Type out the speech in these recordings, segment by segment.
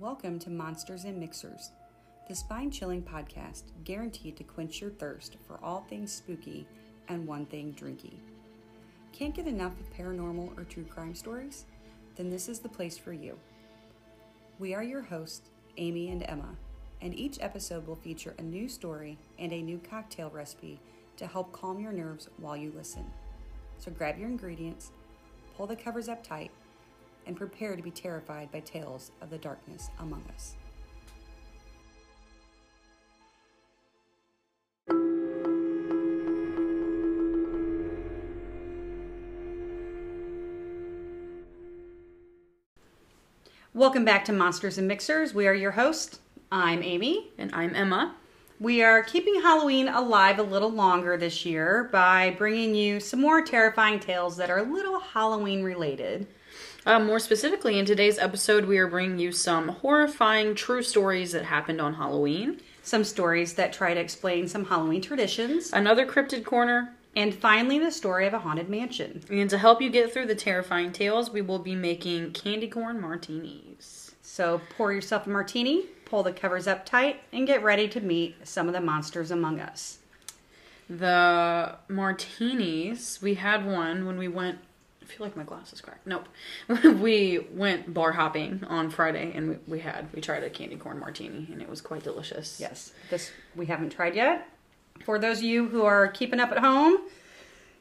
Welcome to Monsters and Mixers, the spine chilling podcast guaranteed to quench your thirst for all things spooky and one thing drinky. Can't get enough of paranormal or true crime stories? Then this is the place for you. We are your hosts, Amy and Emma, and each episode will feature a new story and a new cocktail recipe to help calm your nerves while you listen. So grab your ingredients, pull the covers up tight, and prepare to be terrified by tales of the darkness among us. Welcome back to Monsters and Mixers. We are your hosts. I'm Amy. And I'm Emma. We are keeping Halloween alive a little longer this year by bringing you some more terrifying tales that are a little Halloween related. Uh, more specifically, in today's episode, we are bringing you some horrifying true stories that happened on Halloween, Some stories that try to explain some Halloween traditions, another cryptid corner, and finally the story of a haunted mansion. and to help you get through the terrifying tales, we will be making candy corn martinis. So pour yourself a martini, pull the covers up tight, and get ready to meet some of the monsters among us. The martinis, we had one when we went. I feel like my glass is cracked. Nope. we went bar hopping on Friday and we, we had, we tried a candy corn martini and it was quite delicious. Yes, this we haven't tried yet. For those of you who are keeping up at home,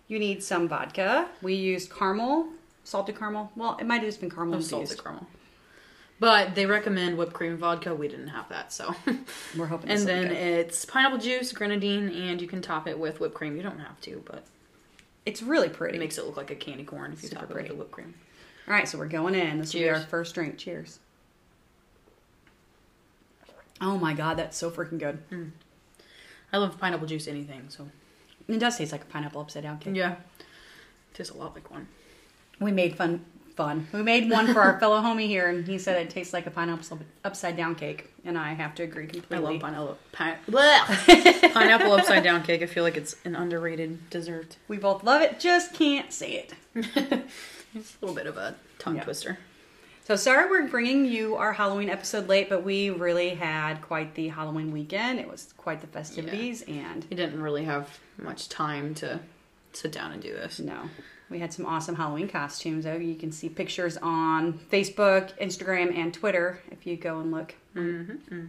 you need some vodka. We used caramel, salted caramel. Well, it might have just been caramel Oh, salted caramel. But they recommend whipped cream vodka. We didn't have that, so. We're hoping. and this will be then good. it's pineapple juice, grenadine, and you can top it with whipped cream. You don't have to, but it's really pretty. it makes it look like a candy corn if you Super top it with the whipped cream. All right, so we're going in. This will be our first drink. Cheers. Oh my god, that's so freaking good. Mm. I love pineapple juice anything, so. It does taste like a pineapple upside down cake. Yeah. Tastes a lot like one. We made fun fun. We made one for our fellow homie here, and he said it tastes like a pineapple upside down cake, and I have to agree completely. I love pineapple. Pine- pineapple upside down cake. I feel like it's an underrated dessert. We both love it, just can't say it. It's a little bit of a tongue Yeah. twister. So sorry we're bringing you our Halloween episode late, but we really had quite the Halloween weekend. It was quite the festivities, and You didn't really have much time to sit down and do this. no, we had some awesome Halloween costumes. Oh, you can see pictures on Facebook, Instagram, and Twitter if you go and look. Mm-hmm,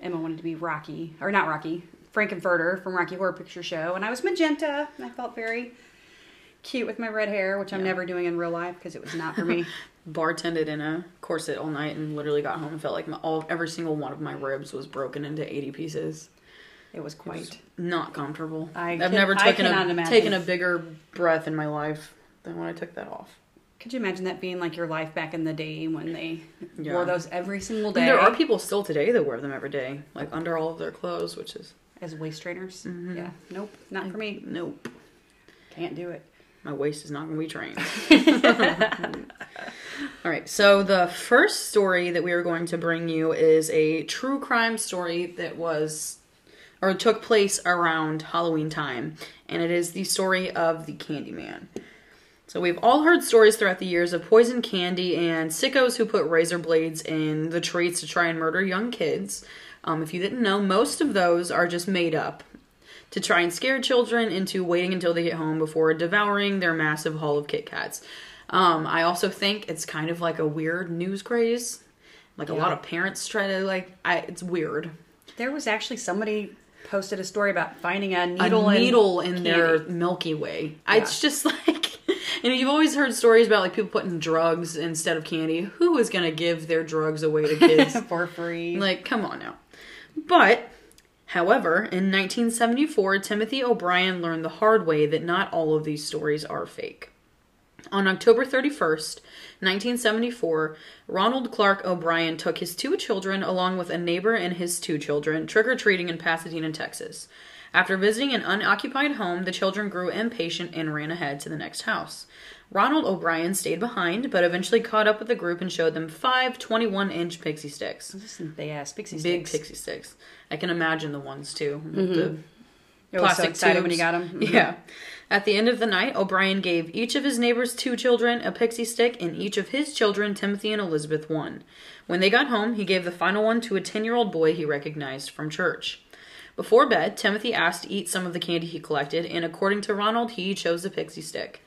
Emma wanted to be Rocky, or not Rocky, Frank-N-Furter from Rocky Horror Picture Show, and I was magenta. And I felt very cute with my red hair, which I'm Yeah. never doing in real life because it was not for me. bartended in a corset all night and literally got home and felt like my, all every single one of my ribs was broken into 80 pieces. It was It quite. was not comfortable. I have never I taken cannot a imagine. taken a bigger breath in my life than when I took that off. Could you imagine that being like your life back in the day when they Yeah. wore those every single day And there are people still today that wear them every day, like under all of their clothes, which is as waist trainers? Mhm. Yeah, nope, not for me. nope. Can't do it. My waist is not going to be trained. All right, so the first story that we are going to bring you is a true crime story that was or took place around Halloween time, and it is the story of the Candyman. So we've all heard stories throughout the years of poison candy and sickos who put razor blades in the treats to try and murder young kids. Um, if you didn't know, most of those are just made up to try and scare children into waiting until they get home before devouring their massive haul of Kit Kats. Um, I also think it's kind of like a weird news craze. Like a lot of parents try to like, I, it's weird. There was actually somebody posted a story about finding a A needle, needle in, in their Milky Way. Yeah. It's just like, and you've always heard stories about like people putting drugs instead of candy. Who is gonna give their drugs away to kids? for free. Like, come on now. But, however, in 1974, Timothy O'Brien learned the hard way that not all of these stories are fake. On October 31st, 1974, Ronald Clark O'Brien took his two children along with a neighbor and his two children trick or treating in Pasadena, Texas. After visiting an unoccupied home, the children grew impatient and ran ahead to the next house. Ronald O'Brien stayed behind, but eventually caught up with the group and showed them five 21 inch pixie sticks. Some big ass pixie Big sticks. pixie sticks. I can imagine the ones too. with The mm-hmm. Was so excited when he got 'em. Mhm. Yeah. At the end of the night, O'Brien gave each of his neighbors two children a pixie stick, and each of his children, Timothy and Elizabeth, one. When they got home, he gave the final one to a 10 year old boy he recognized from church. Before bed, Timothy asked to eat some of the candy he collected, and according to Ronald, he chose the pixie stick.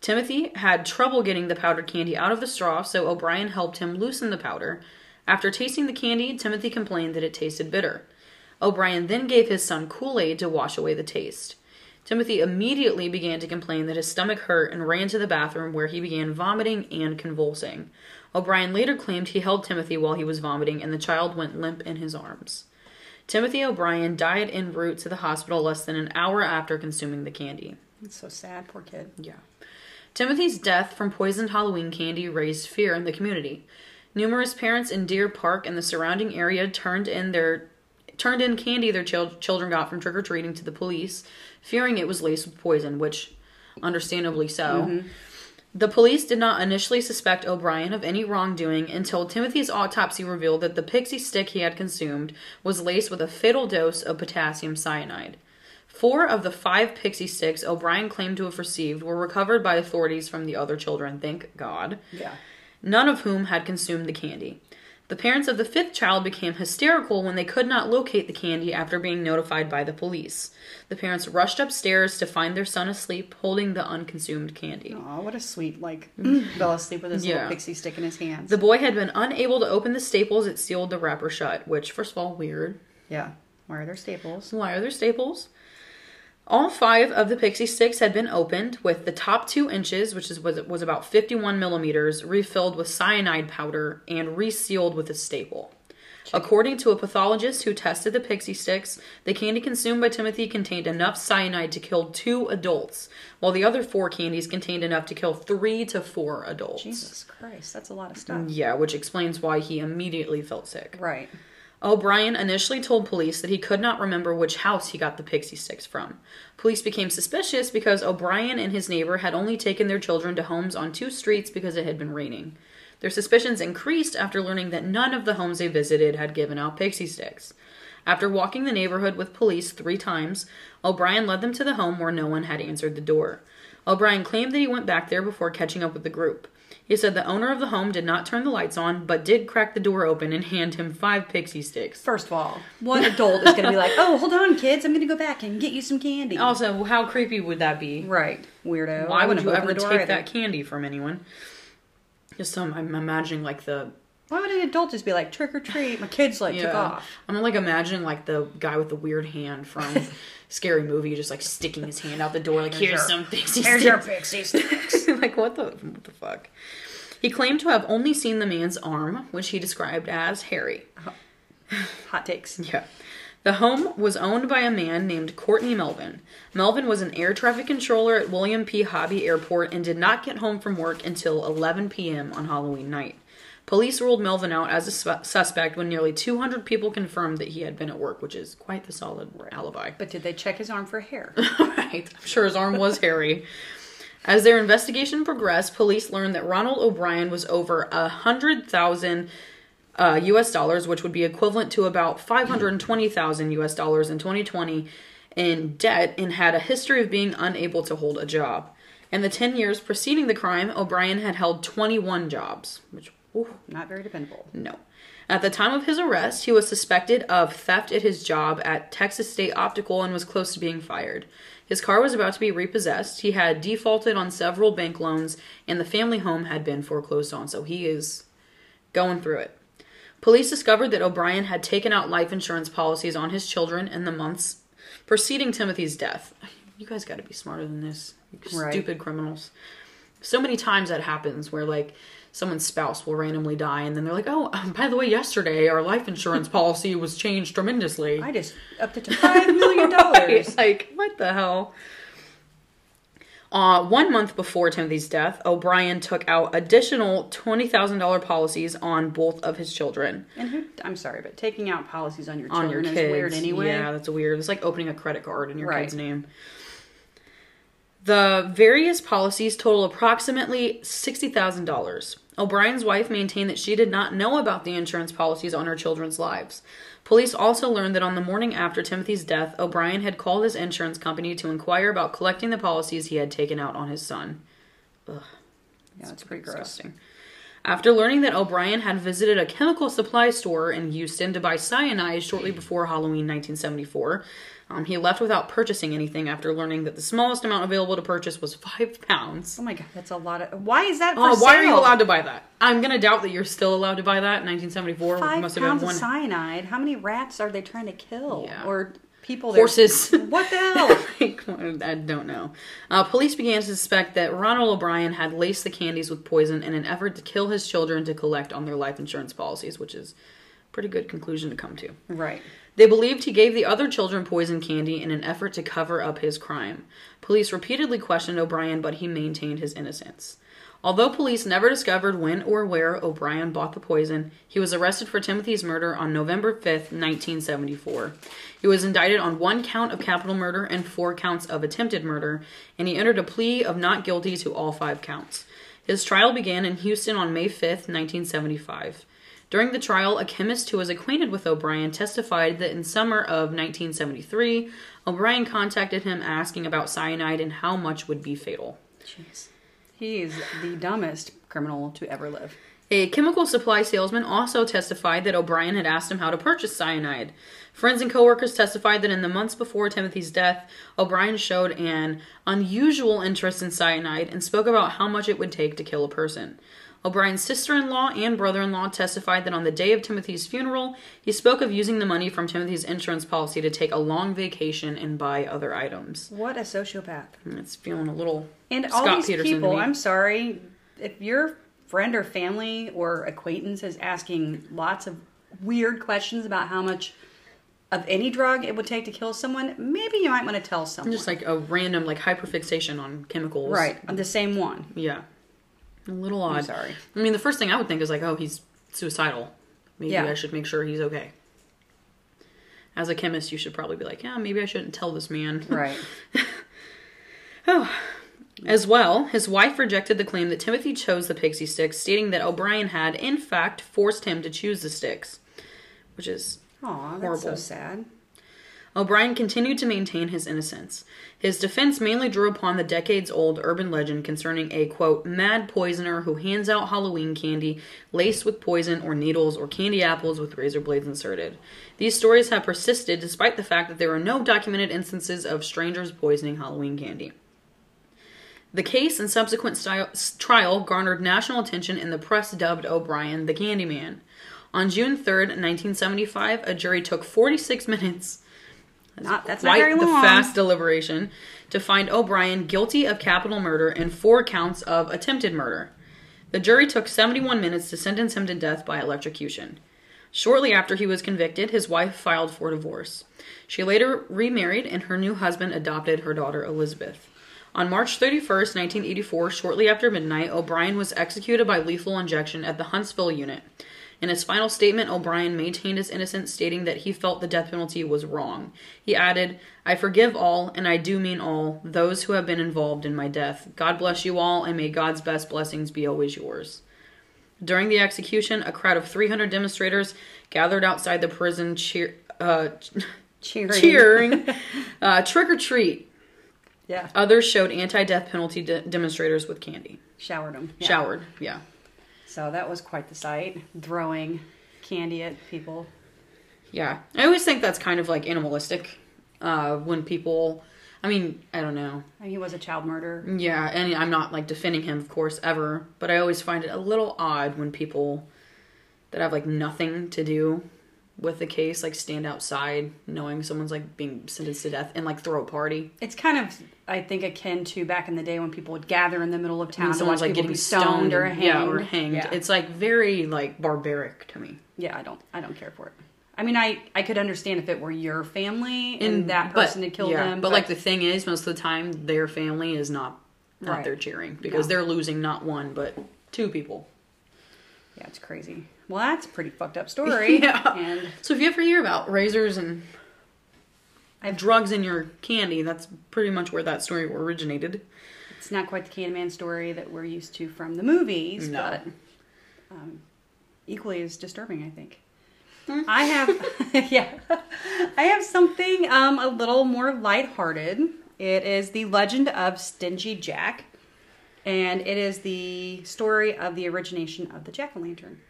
Timothy had trouble getting the powdered candy out of the straw, so O'Brien helped him loosen the powder. After tasting the candy, Timothy complained that it tasted bitter. O'Brien then gave his son Kool Aid to wash away the taste. Timothy immediately began to complain that his stomach hurt and ran to the bathroom where he began vomiting and convulsing. O'Brien later claimed he held Timothy while he was vomiting and the child went limp in his arms. Timothy O'Brien died en route to the hospital less than an hour after consuming the candy. It's so sad, poor kid. Yeah. Timothy's death from poisoned Halloween candy raised fear in the community. Numerous parents in Deer Park and the surrounding area turned in their turned in candy their chil- children got from trick or treating to the police, fearing it was laced with poison, which understandably so. Mm-hmm. The police did not initially suspect O'Brien of any wrongdoing until Timothy's autopsy revealed that the pixie stick he had consumed was laced with a fatal dose of potassium cyanide. Four of the five pixie sticks O'Brien claimed to have received were recovered by authorities from the other children, thank God, Yeah. none of whom had consumed the candy. The parents of the fifth child became hysterical when they could not locate the candy after being notified by the police. The parents rushed upstairs to find their son asleep holding the unconsumed candy. Oh, what a sweet, like, fell asleep with his Yeah. little pixie stick in his hands. The boy had been unable to open the staples that sealed the wrapper shut, which, first of all, weird. yeah. Why are there staples? Why are there staples? All five of the pixie sticks had been opened, with the top two inches, which is, was, was about 51 millimeters, refilled with cyanide powder and resealed with a staple. According to a pathologist who tested the pixie sticks, the candy consumed by Timothy contained enough cyanide to kill two adults, while the other four candies contained enough to kill three to four adults. Jesus Christ, that's a lot of stuff. Yeah, which explains why he immediately felt sick. Right. O'Brien initially told police that he could not remember which house he got the pixie sticks from. Police became suspicious because O'Brien and his neighbor had only taken their children to homes on two streets because it had been raining. Their suspicions increased after learning that none of the homes they visited had given out pixie sticks. After walking the neighborhood with police three times, O'Brien led them to the home where no one had answered the door. O'Brien claimed that he went back there before catching up with the group. He said the owner of the home did not turn the lights on, but did crack the door open and hand him five pixie sticks. First of all, what adult is going to be like, oh, hold on, kids, I'm going to go back and get you some candy? Also, how creepy would that be? Right, weirdo. Why would you open ever take either? that candy from anyone? Just some, I'm imagining like the Why would an adult just be like, trick or treat? My kids like took yeah. off. I'm like imagining like the guy with the weird hand from Scary Movie, just like sticking his hand out the door, like here's your- some pixie Here's your pixie sticks. like what the what the fuck? He claimed to have only seen the man's arm, which he described as hairy. Hot takes. Yeah. The home was owned by a man named Courtney Melvin. Melvin was an air traffic controller at William P. Hobby Airport and did not get home from work until 11 p.m. on Halloween night. Police ruled Melvin out as a su- suspect when nearly 200 people confirmed that he had been at work, which is quite the solid alibi. But did they check his arm for hair? right. I'm sure his arm was hairy. As their investigation progressed, police learned that Ronald O'Brien was over a hundred thousand uh, U.S. dollars, which would be equivalent to about five hundred twenty thousand U.S. dollars in 2020, in debt, and had a history of being unable to hold a job. In the ten years preceding the crime, O'Brien had held 21 jobs, which ooh, Not very dependable. no. At the time of his arrest, he was suspected of theft at his job at Texas State Optical and was close to being fired. His car was about to be repossessed. He had defaulted on several bank loans, and the family home had been foreclosed on, so he is going through it. Police discovered that O'Brien had taken out life insurance policies on his children in the months preceding Timothy's death. You guys got to be smarter than this, Right. stupid criminals. So many times that happens where like someone's spouse will randomly die, and then they're like, "Oh, um, by the way, yesterday our life insurance policy was changed tremendously." I just upped it to five million dollars. like, what the hell? Uh, one month before Timothy's death, O'Brien took out additional $20,000 policies on both of his children. And who? I'm sorry, but taking out policies on your On children your kids. is weird anyway. Yeah, that's weird. It's like opening a credit card in your Right. kid's name. The various policies total approximately $60,000. O'Brien's wife maintained that she did not know about the insurance policies on her children's lives. Police also learned that on the morning after Timothy's death, O'Brien had called his insurance company to inquire about collecting the policies he had taken out on his son. Yeah, that's pretty gross. Disgusting. After learning that O'Brien had visited a chemical supply store in Houston to buy cyanide shortly before Halloween 1974, um, he left without purchasing anything after learning that the smallest amount available to purchase was five pounds. Oh my god, that's a lot of. Why is that? Oh, why are you allowed to buy that? I'm gonna doubt that you're still allowed to buy that in 1974. Five must have pounds been of one cyanide. How many rats are they trying to kill? Yeah. Or people? they're- horses. What the hell? I don't know. Uh, police began to suspect that Ronald O'Brien had laced the candies with poison in an effort to kill his children to collect on their life insurance policies, which is a pretty good conclusion to come to. right. They believed he gave the other children poison candy in an effort to cover up his crime. Police repeatedly questioned O'Brien, but he maintained his innocence. Although police never discovered when or where O'Brien bought the poison, he was arrested for Timothy's murder on November 5, 1974. He was indicted on one count of capital murder and four counts of attempted murder, and he entered a plea of not guilty to all five counts. His trial began in Houston on May 5, 1975. During the trial, a chemist who was acquainted with O'Brien testified that in summer of 1973, O'Brien contacted him asking about cyanide and how much would be fatal. Jeez. He's the dumbest criminal to ever live. A chemical supply salesman also testified that O'Brien had asked him how to purchase cyanide. Friends and coworkers testified that in the months before Timothy's death, O'Brien showed an unusual interest in cyanide and spoke about how much it would take to kill a person. O'Brien's sister in law and brother in law testified that on the day of Timothy's funeral, he spoke of using the money from Timothy's insurance policy to take a long vacation and buy other items. What a sociopath. Hmm, it's feeling a little And all these Peterson people. I'm sorry, if your friend or family or acquaintance is asking lots of weird questions about how much of any drug it would take to kill someone, maybe you might want to tell someone. just like a random like hyperfixation on chemicals. right, on the same one. Yeah. A little odd. sorry. I mean, the first thing I would think is like, oh, he's suicidal. Maybe Yeah. I should make sure he's okay. As a chemist, you should probably be like, yeah, maybe I shouldn't tell this man. Right. Oh. As well, his wife rejected the claim that Timothy chose the pixie sticks, stating that O'Brien had, in fact, forced him to choose the sticks, which is Aw, that's so sad. O'Brien continued to maintain his innocence. His defense mainly drew upon the decades old urban legend concerning a, quote, mad poisoner who hands out Halloween candy laced with poison or needles or candy apples with razor blades inserted. These stories have persisted despite the fact that there are no documented instances of strangers poisoning Halloween candy. The case and subsequent style, trial garnered national attention and the press dubbed O'Brien the Candyman. On June 3rd, 1975, a jury took 46 minutes Not that's not very the fast deliberation to find O'Brien guilty of capital murder and four counts of attempted murder. The jury took 71 minutes to sentence him to death by electrocution. Shortly after he was convicted, his wife filed for divorce. She later remarried, and her new husband adopted her daughter Elizabeth. On March 31st, 1984, shortly after midnight, O'Brien was executed by lethal injection at the Huntsville unit. In his final statement, O'Brien maintained his innocence, stating that he felt the death penalty was wrong. He added, I forgive all, and I do mean all, those who have been involved in my death. God bless you all, and may God's best blessings be always yours. During the execution, a crowd of 300 demonstrators gathered outside the prison cheer, uh, Cheering. cheering uh, trick or treat. Yeah. Others showed anti death penalty de- demonstrators with candy. Showered them. Yeah. Showered, yeah. So that was quite the sight. Throwing candy at people. Yeah. I always think that's kind of like animalistic uh, when people, I mean, I don't know. And he was a child murderer. Yeah, and I'm not like defending him, of course, ever, but I always find it a little odd when people that have like nothing to do with the case like stand outside knowing someone's like being sentenced to death and like throw a party. It's kind of, I think, akin to back in the day when people would gather in the middle of town And someone's like getting be stoned, or hanged. Yeah, or hanged. Yeah. It's like very like barbaric to me. yeah, I don't, I don't care for it. I mean, I, I could understand if it were your family and, And that but- person had killed yeah, them. But, like the thing is, most of the time, their family is not not Right. there cheering because No. they're losing not one but two people. Yeah, it's crazy. Well, that's a pretty fucked up story. Yeah. And So if you ever hear about razors and I have drugs in your candy. That's pretty much where that story originated. It's not quite the Candyman story that we're used to from the movies, No. but um, equally as disturbing, I think. I have, yeah, I have something um, a little more lighthearted. It is the Legend of Stingy Jack, and it is the story of the origination of the jack o' lantern.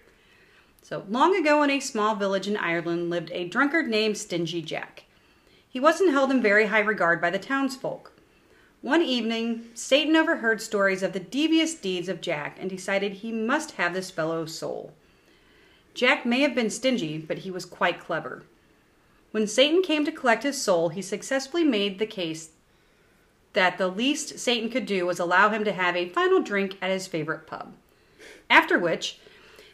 So, long ago in a small village in Ireland lived a drunkard named Stingy Jack. He wasn't held in very high regard by the townsfolk. One evening, Satan overheard stories of the devious deeds of Jack and decided he must have this fellow's soul. Jack may have been stingy, but he was quite clever. When Satan came to collect his soul, he successfully made the case that the least Satan could do was allow him to have a final drink at his favorite pub. After which,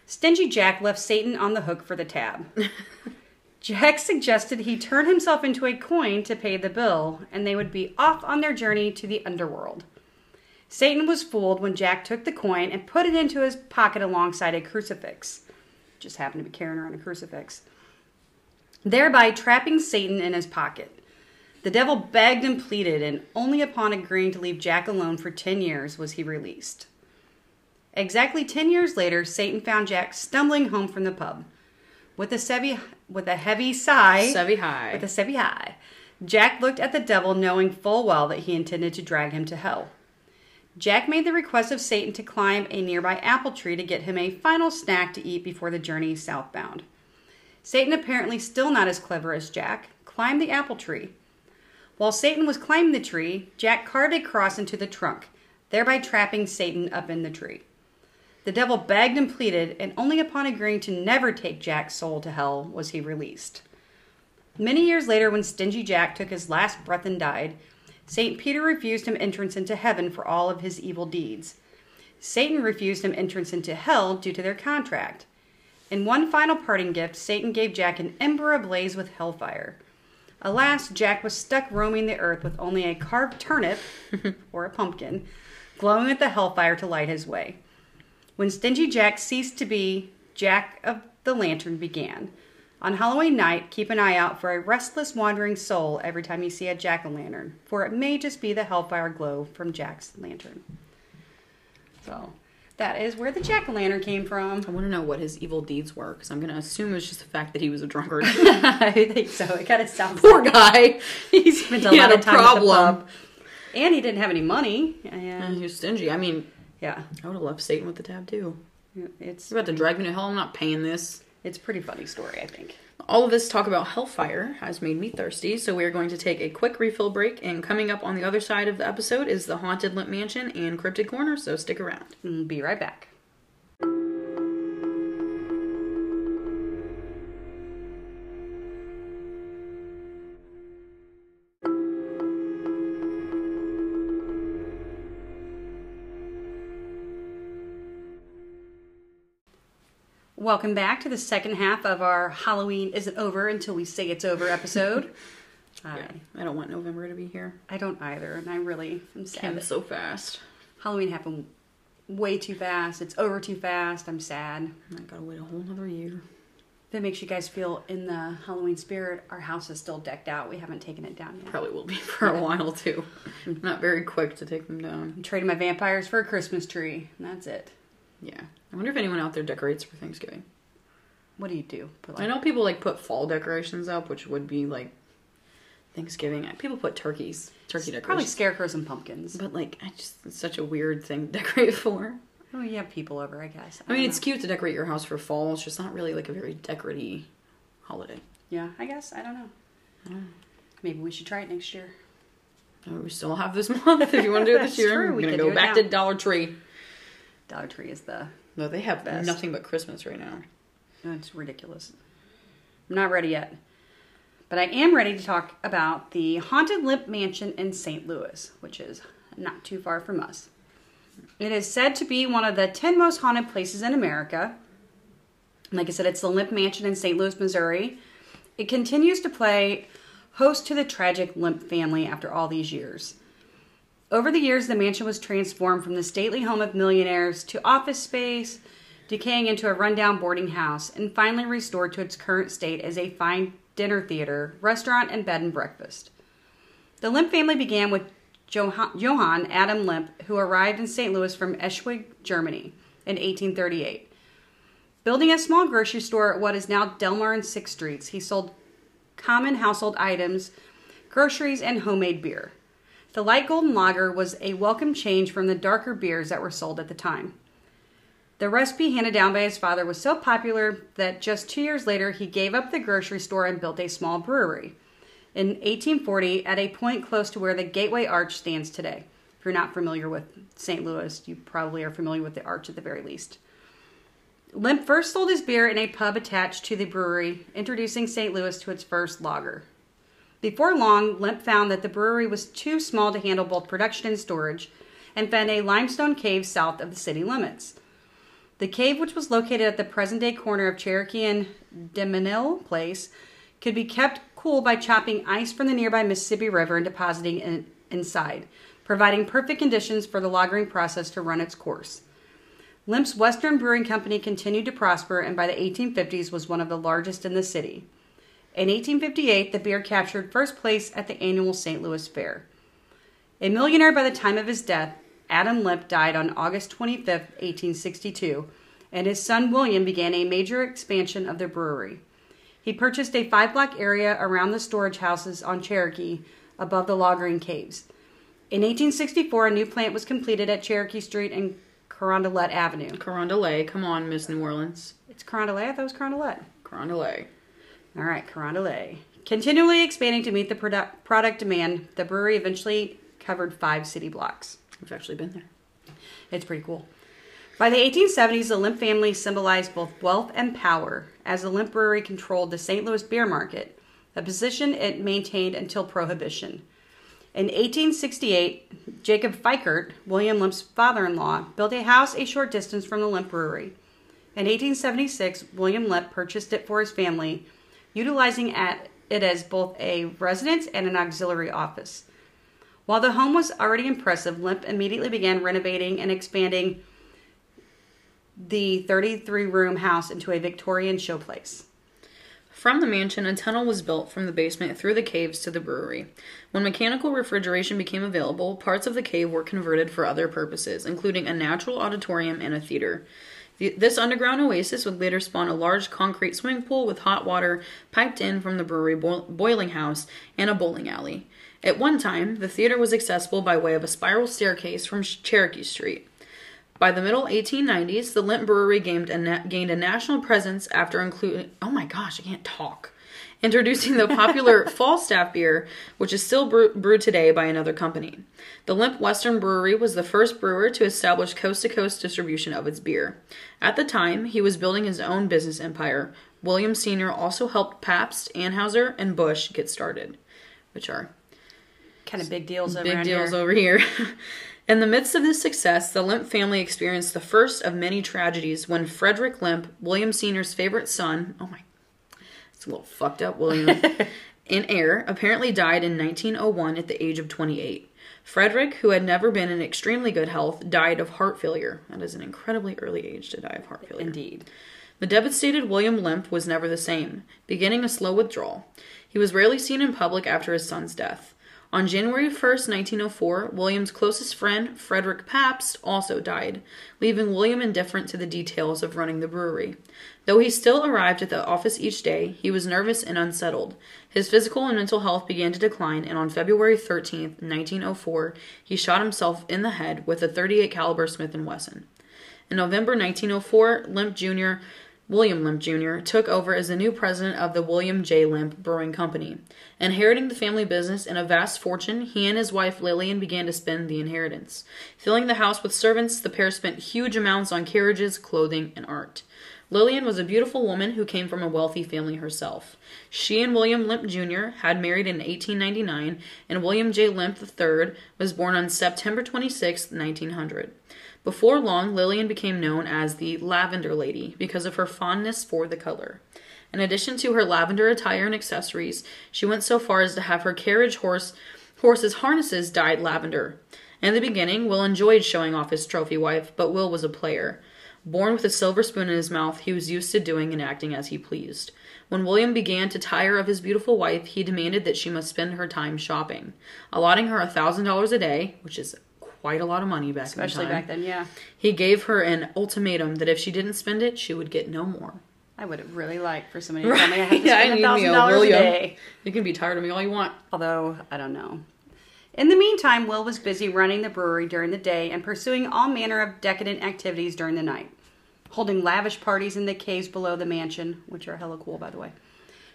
Stingy Jack left Satan on the hook for the tab. Jack suggested he turn himself into a coin to pay the bill, and they would be off on their journey to the underworld. Satan was fooled when Jack took the coin and put it into his pocket alongside a crucifix. Just happened to be carrying around a crucifix. Thereby trapping Satan in his pocket. The devil begged and pleaded, and only upon agreeing to leave Jack alone for 10 years was he released. Exactly 10 years later, Satan found Jack stumbling home from the pub. With a, sevi- with a heavy sigh, Sevy high. with a heavy high, Jack looked at the devil, knowing full well that he intended to drag him to hell. Jack made the request of Satan to climb a nearby apple tree to get him a final snack to eat before the journey southbound. Satan, apparently still not as clever as Jack, climbed the apple tree. While Satan was climbing the tree, Jack carved a cross into the trunk, thereby trapping Satan up in the tree. The devil begged and pleaded, and only upon agreeing to never take Jack's soul to hell was he released. Many years later, when Stingy Jack took his last breath and died, St. Peter refused him entrance into heaven for all of his evil deeds. Satan refused him entrance into hell due to their contract. In one final parting gift, Satan gave Jack an ember ablaze with hellfire. Alas, Jack was stuck roaming the earth with only a carved turnip, or a pumpkin, glowing with the hellfire to light his way. When Stingy Jack ceased to be, Jack of the Lantern began. On Halloween night, keep an eye out for a restless, wandering soul every time you see a jack o' lantern, for it may just be the hellfire glow from Jack's lantern. So, that is where the jack o' lantern came from. I want to know what his evil deeds were because I'm going to assume it's just the fact that he was a drunkard. I think so. It kind of sounds Poor guy. he spent a He lot of time at the problem. pub. And he didn't have any money. And And he was stingy. I mean, yeah, I would have left Satan with the tab too. it's You're about to drag me to hell. I'm not paying this. it's a pretty funny story, I think. All of this talk about hellfire has made me thirsty, so we are going to take a quick refill break. And coming up on the other side of the episode is the Haunted Lemp Mansion and Cryptid Corner, so stick around. Be right back. Welcome back to the second half of our Halloween isn't over until we say it's over episode. I, Yeah, I don't want November to be here. I don't either, and I really am sad. Came so fast. Halloween happened way too fast. It's over too fast. I'm sad. I gotta wait a whole another year. If it makes you guys feel in the Halloween spirit, our house is still decked out. We haven't taken it down yet. Probably will be for a while too. Not very quick to take them down. I'm trading my vampires for a Christmas tree. And that's it. Yeah. I wonder if anyone out there decorates for Thanksgiving. What do you do? Put I know people like put fall decorations up, which would be like Thanksgiving. People put turkeys, turkey decorations, probably scarecrows and pumpkins. But like, I just it's such a weird thing to decorate for. Oh, you have people over, I guess. I mean, don't it's cute to decorate your house for fall. It's just not really like a very decorative holiday. Yeah, I guess. I don't know. Maybe we should try it next year. Oh, we still have this month if you want to do it this year. true, We're we gonna go back now. to Dollar Tree. Dollar Tree is the. No, they have Best. nothing but Christmas right now. It's ridiculous. I'm not ready yet. But I am ready to talk about the Haunted Lemp Mansion in St. Louis, which is not too far from us. It is said to be one of the 10 most haunted places in America. Like I said, it's the Lemp Mansion in St. Louis, Missouri. It continues to play host to the tragic Lemp family after all these years. Over the years, the mansion was transformed from the stately home of millionaires to office space, decaying into a rundown boarding house, and finally restored to its current state as a fine dinner theater, restaurant, and bed and breakfast. The Lemp family began with Johann Adam Lemp, who arrived in St. Louis from Eschwege, Germany in 1838. Building a small grocery store at what is now Delmar and Sixth Streets, he sold common household items, groceries, and homemade beer. The light golden lager was a welcome change from the darker beers that were sold at the time. The recipe handed down by his father was so popular that just two years later he gave up the grocery store and built a small brewery in 1840 at a point close to where the Gateway Arch stands today. If you're not familiar with St. Louis, you probably are familiar with the arch at the very least. Lemp first sold his beer in a pub attached to the brewery, introducing St. Louis to its first lager. Before long, Lemp found that the brewery was too small to handle both production and storage and found a limestone cave south of the city limits. The cave, which was located at the present day corner of Cherokee and Demenil Place, could be kept cool by chopping ice from the nearby Mississippi River and depositing it inside, providing perfect conditions for the lagering process to run its course. Lemp's Western Brewing Company continued to prosper and by the 1850s was one of the largest in the city. In 1858, the beer captured first place at the annual St. Louis Fair. A millionaire by the time of his death, Adam Lemp died on August 25, 1862, and his son William began a major expansion of the brewery. He purchased a five block area around the storage houses on Cherokee above the lagering caves. In 1864, a new plant was completed at Cherokee Street and Carondelet Avenue. Carondelet, come on, Miss New Orleans. It's Carondelet? I thought it was Carondelet. Carondelet. All right, Carondelet. Continually expanding to meet the product, product demand, the brewery eventually covered five city blocks. We've actually been there. It's pretty cool. By the 1870s, the Lemp family symbolized both wealth and power, as the Lemp Brewery controlled the St. Louis beer market, a position it maintained until Prohibition. In 1868, Jacob Feickert, William Lemp's father in law, built a house a short distance from the Lemp Brewery. In 1876, William Lemp purchased it for his family, utilizing it as both a residence and an auxiliary office. While the home was already impressive, Lemp immediately began renovating and expanding the 33 room house into a Victorian showplace. From the mansion, a tunnel was built from the basement through the caves to the brewery. When mechanical refrigeration became available, parts of the cave were converted for other purposes, including a natural auditorium and a theater. This underground oasis would later spawn a large concrete swimming pool with hot water piped in from the brewery boiling house and a bowling alley. At one time, the theater was accessible by way of a spiral staircase from Cherokee Street. By the middle 1890s, the Lemp Brewery gained a, gained a national presence after including. Oh my gosh, I can't talk. Introducing the popular Falstaff beer, which is still brew- brewed today by another company. The Lemp Western Brewery was the first brewer to establish coast to coast distribution of its beer. At the time, he was building his own business empire. William Sr. also helped Pabst, Anheuser, and Busch get started, which are kind of big deals over big deals here. over here. In the midst of this success, the Lemp family experienced the first of many tragedies when Frederick Lemp, William Sr.'s favorite son, oh my, it's a little fucked up, William, in heir, apparently died in 1901 at the age of 28. Frederick, who had never been in extremely good health, died of heart failure. That is an incredibly early age to die of heart failure. Indeed. The devastated William Lemp was never the same, beginning a slow withdrawal. He was rarely seen in public after his son's death. On January 1st, 1904, William's closest friend, Frederick Pabst, also died, leaving William indifferent to the details of running the brewery. Though he still arrived at the office each day, he was nervous and unsettled. His physical and mental health began to decline, and on February 13th, 1904, he shot himself in the head with a 38 caliber Smith & Wesson. In November 1904, Lemp Jr. William Lemp Jr., took over as the new president of the William J. Lemp Brewing Company. Inheriting the family business and a vast fortune, he and his wife Lillian began to spend the inheritance. Filling the house with servants, the pair spent huge amounts on carriages, clothing, and art. Lillian was a beautiful woman who came from a wealthy family herself. She and William Lemp Jr. had married in 1899, and William J. Lemp III was born on September 26, 1900. Before long, Lillian became known as the Lavender Lady because of her fondness for the color. In addition to her lavender attire and accessories, she went so far as to have her carriage horse horses' harnesses dyed lavender. In the beginning, Will enjoyed showing off his trophy wife, but Will was a player. Born with a silver spoon in his mouth, he was used to doing and acting as he pleased. When William began to tire of his beautiful wife, he demanded that she must spend her time shopping, allotting her a thousand dollars a day, which is quite a lot of money back Especially in the time. back then, yeah. He gave her an ultimatum that if she didn't spend it, she would get no more. I would really like for somebody to tell me I have to Yeah, I spend me thousand a dollars a day. You can be tired of me all you want. Although, I don't know. In the meantime, Will was busy running the brewery during the day and pursuing all manner of decadent activities during the night. Holding lavish parties in the caves below the mansion, which are hella cool, by the way.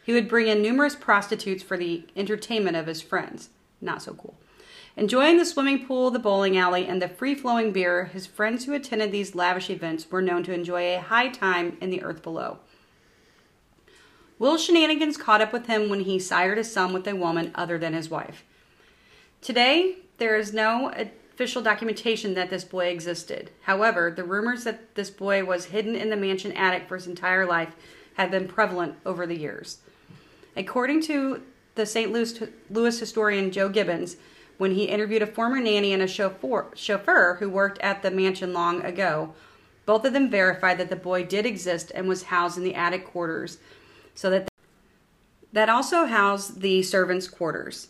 He would bring in numerous prostitutes for the entertainment of his friends. Not so cool. Enjoying the swimming pool, the bowling alley, and the free flowing beer, his friends who attended these lavish events were known to enjoy a high time in the earth below. Will's shenanigans caught up with him when he sired a son with a woman other than his wife. Today, there is no official documentation that this boy existed. However, the rumors that this boy was hidden in the mansion attic for his entire life have been prevalent over the years. According to the St. Louis, Louis historian Joe Gibbons, when he interviewed a former nanny and a chauffeur, chauffeur who worked at the mansion long ago, both of them verified that the boy did exist and was housed in the attic quarters, so that that also housed the servants' quarters.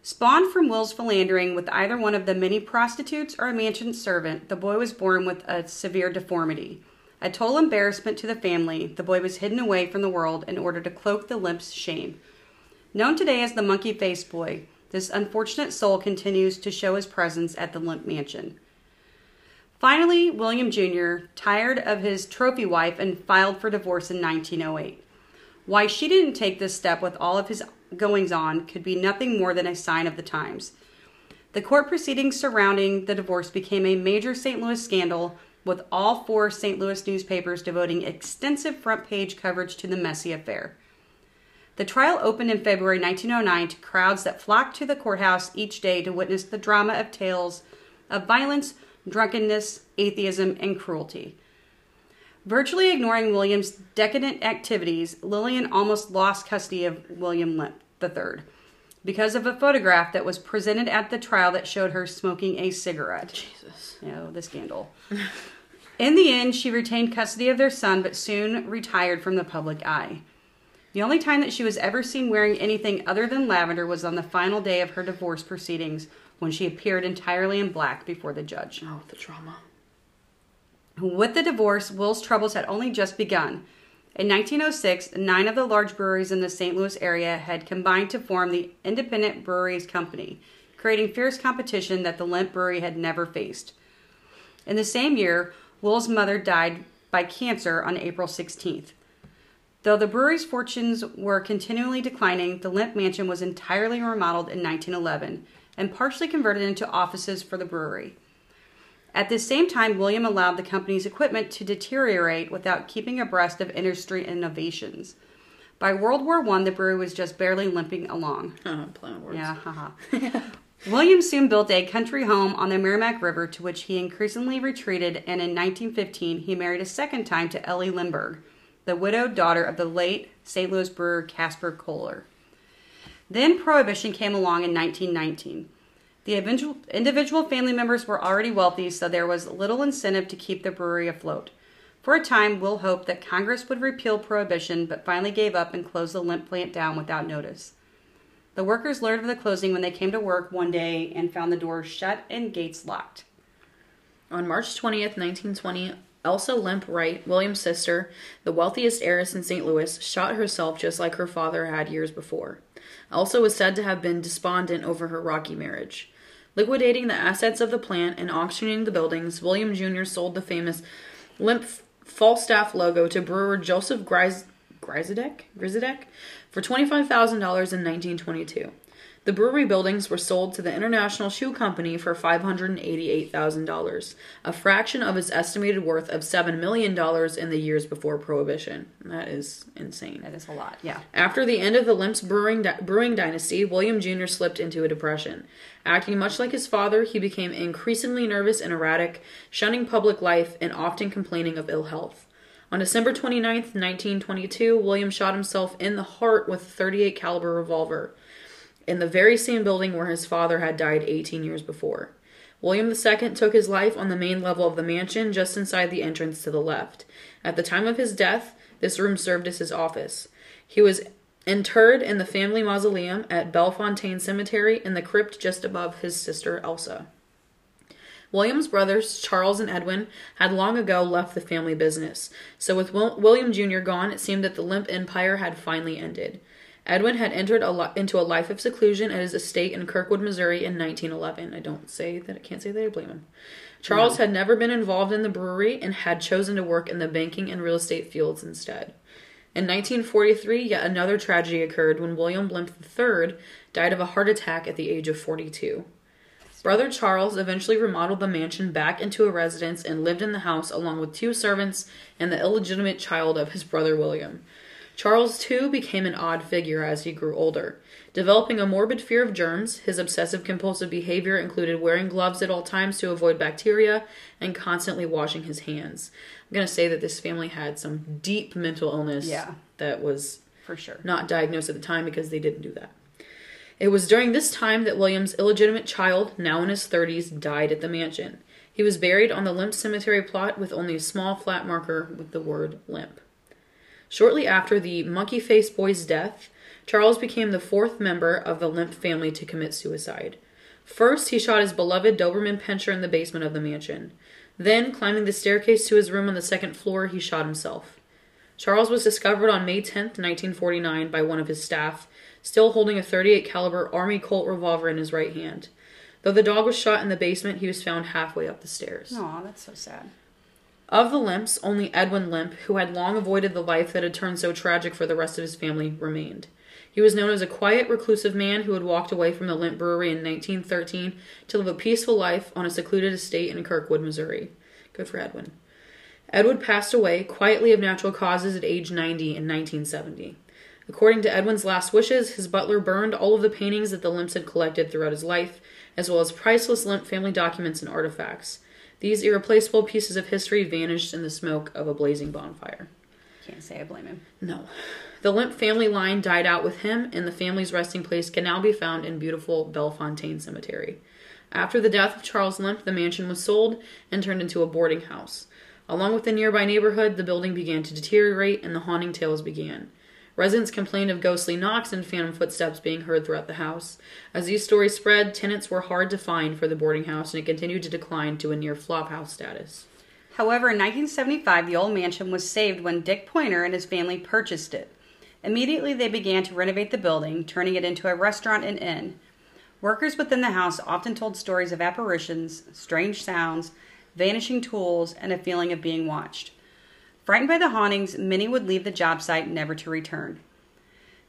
Spawned from Will's philandering with either one of the many prostitutes or a mansion servant, the boy was born with a severe deformity. A total embarrassment to the family, the boy was hidden away from the world in order to cloak the Lemp's shame. Known today as the monkey faced boy, this unfortunate soul continues to show his presence at the Lemp mansion. Finally, William Jr. tired of his trophy wife and filed for divorce in 1908. Why she didn't take this step with all of his goings on could be nothing more than a sign of the times. The court proceedings surrounding the divorce became a major St. Louis scandal, with all four St. Louis newspapers devoting extensive front page coverage to the messy affair. The trial opened in February 1909 to crowds that flocked to the courthouse each day to witness the drama of tales of violence, drunkenness, atheism, and cruelty. Virtually ignoring William's decadent activities, Lillian almost lost custody of William Lemp III because of a photograph that was presented at the trial that showed her smoking a cigarette. Jesus. You know, the scandal. In the end, she retained custody of their son, but soon retired from the public eye. The only time that she was ever seen wearing anything other than lavender was on the final day of her divorce proceedings when she appeared entirely in black before the judge. Oh, the drama. With the divorce, Will's troubles had only just begun. In 1906, nine of the large breweries in the St. Louis area had combined to form the Independent Breweries Company, creating fierce competition that the Lemp Brewery had never faced. In the same year, Will's mother died by cancer on April 16th. Though the brewery's fortunes were continually declining, the Lemp Mansion was entirely remodeled in 1911 and partially converted into offices for the brewery. At the same time, William allowed the company's equipment to deteriorate without keeping abreast of industry innovations. By World War I, the brewery was just barely limping along. Words. Yeah, haha. William soon built a country home on the Meramec River to which he increasingly retreated, and in 1915 he married a second time to Ellie Limburg, the widowed daughter of the late St. Louis brewer Casper Koehler. Then Prohibition came along in 1919. The individual, family members were already wealthy, so there was little incentive to keep the brewery afloat. For a time, Will hoped that Congress would repeal Prohibition, but finally gave up and closed the Lemp plant down without notice. The workers learned of the closing when they came to work one day and found the doors shut and gates locked. On March 20th, 1920, Elsa Lemp Wright, William's sister, the wealthiest heiress in St. Louis, shot herself just like her father had years before. Elsa was said to have been despondent over her rocky marriage. Liquidating the assets of the plant and auctioning the buildings, William Jr. sold the famous Lemp Falstaff logo to brewer Joseph Griesedieck, Griesedieck for $25,000 in 1922. The brewery buildings were sold to the International Shoe Company for $588,000, a fraction of its estimated worth of $7 million in the years before Prohibition. That is insane. That is a lot, yeah. After the end of the Lemps brewing, di- brewing dynasty, William Jr. slipped into a depression. Acting much like his father, he became increasingly nervous and erratic, shunning public life and often complaining of ill health. On December 29th, 1922, William shot himself in the heart with a 38 caliber revolver in the very same building where his father had died 18 years before. William II took his life on the main level of the mansion, just inside the entrance to the left. At the time of his death, this room served as his office. He was interred in the family mausoleum at Bellefontaine Cemetery in the crypt just above his sister Elsa. William's brothers, Charles and Edwin, had long ago left the family business, so with Wil- William Jr. gone, it seemed that the Lemp empire had finally ended. Edwin had entered a into a life of seclusion at his estate in Kirkwood, Missouri in 1911. I don't say that I can't say that I blame him. Charles had never been involved in the brewery and had chosen to work in the banking and real estate fields instead. In 1943, yet another tragedy occurred when William Lemp III died of a heart attack at the age of 42. Brother Charles eventually remodeled the mansion back into a residence and lived in the house along with two servants and the illegitimate child of his brother William. Charles, too, became an odd figure as he grew older. Developing a morbid fear of germs, his obsessive compulsive behavior included wearing gloves at all times to avoid bacteria and constantly washing his hands. I'm going to say that this family had some deep mental illness Yeah. that was For sure. not diagnosed at the time because they didn't do that. It was during this time that William's illegitimate child, now in his 30s, died at the mansion. He was buried on the Lemp Cemetery plot with only a small flat marker with the word Lemp. Shortly after the monkey faced boy's death, Charles became the fourth member of the Lemp family to commit suicide. First, he shot his beloved Doberman Pinscher in the basement of the mansion. Then, climbing the staircase to his room on the second floor, he shot himself. Charles was discovered on May 10, 1949 by one of his staff, still holding a 38 caliber Army Colt revolver in his right hand. Though the dog was shot in the basement, he was found halfway up the stairs. Aw, that's so sad. Of the Lemps, only Edwin Lemp, who had long avoided the life that had turned so tragic for the rest of his family, remained. He was known as a quiet, reclusive man who had walked away from the Lemp Brewery in 1913 to live a peaceful life on a secluded estate in Kirkwood, Missouri. Good for Edwin. Edwin passed away quietly of natural causes at age 90 in 1970. According to Edwin's last wishes, his butler burned all of the paintings that the Lemps had collected throughout his life, as well as priceless Lemp family documents and artifacts. These irreplaceable pieces of history vanished in the smoke of a blazing bonfire. Can't say I blame him. No. The Lemp family line died out with him, and the family's resting place can now be found in beautiful Bellefontaine Cemetery. After the death of Charles Lemp, the mansion was sold and turned into a boarding house. Along with the nearby neighborhood, the building began to deteriorate and the haunting tales began. Residents complained of ghostly knocks and phantom footsteps being heard throughout the house. As these stories spread, tenants were hard to find for the boarding house and it continued to decline to a near flophouse status. However, in 1975, the old mansion was saved when Dick Pointer and his family purchased it. Immediately, they began to renovate the building, turning it into a restaurant and inn. Workers within the house often told stories of apparitions, strange sounds, vanishing tools, and a feeling of being watched. Frightened by the hauntings, many would leave the job site never to return.